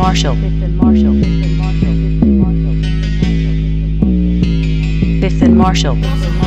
Marshall. Fifth and Marshall. Fifth and Marshall. Fifth and Marshall.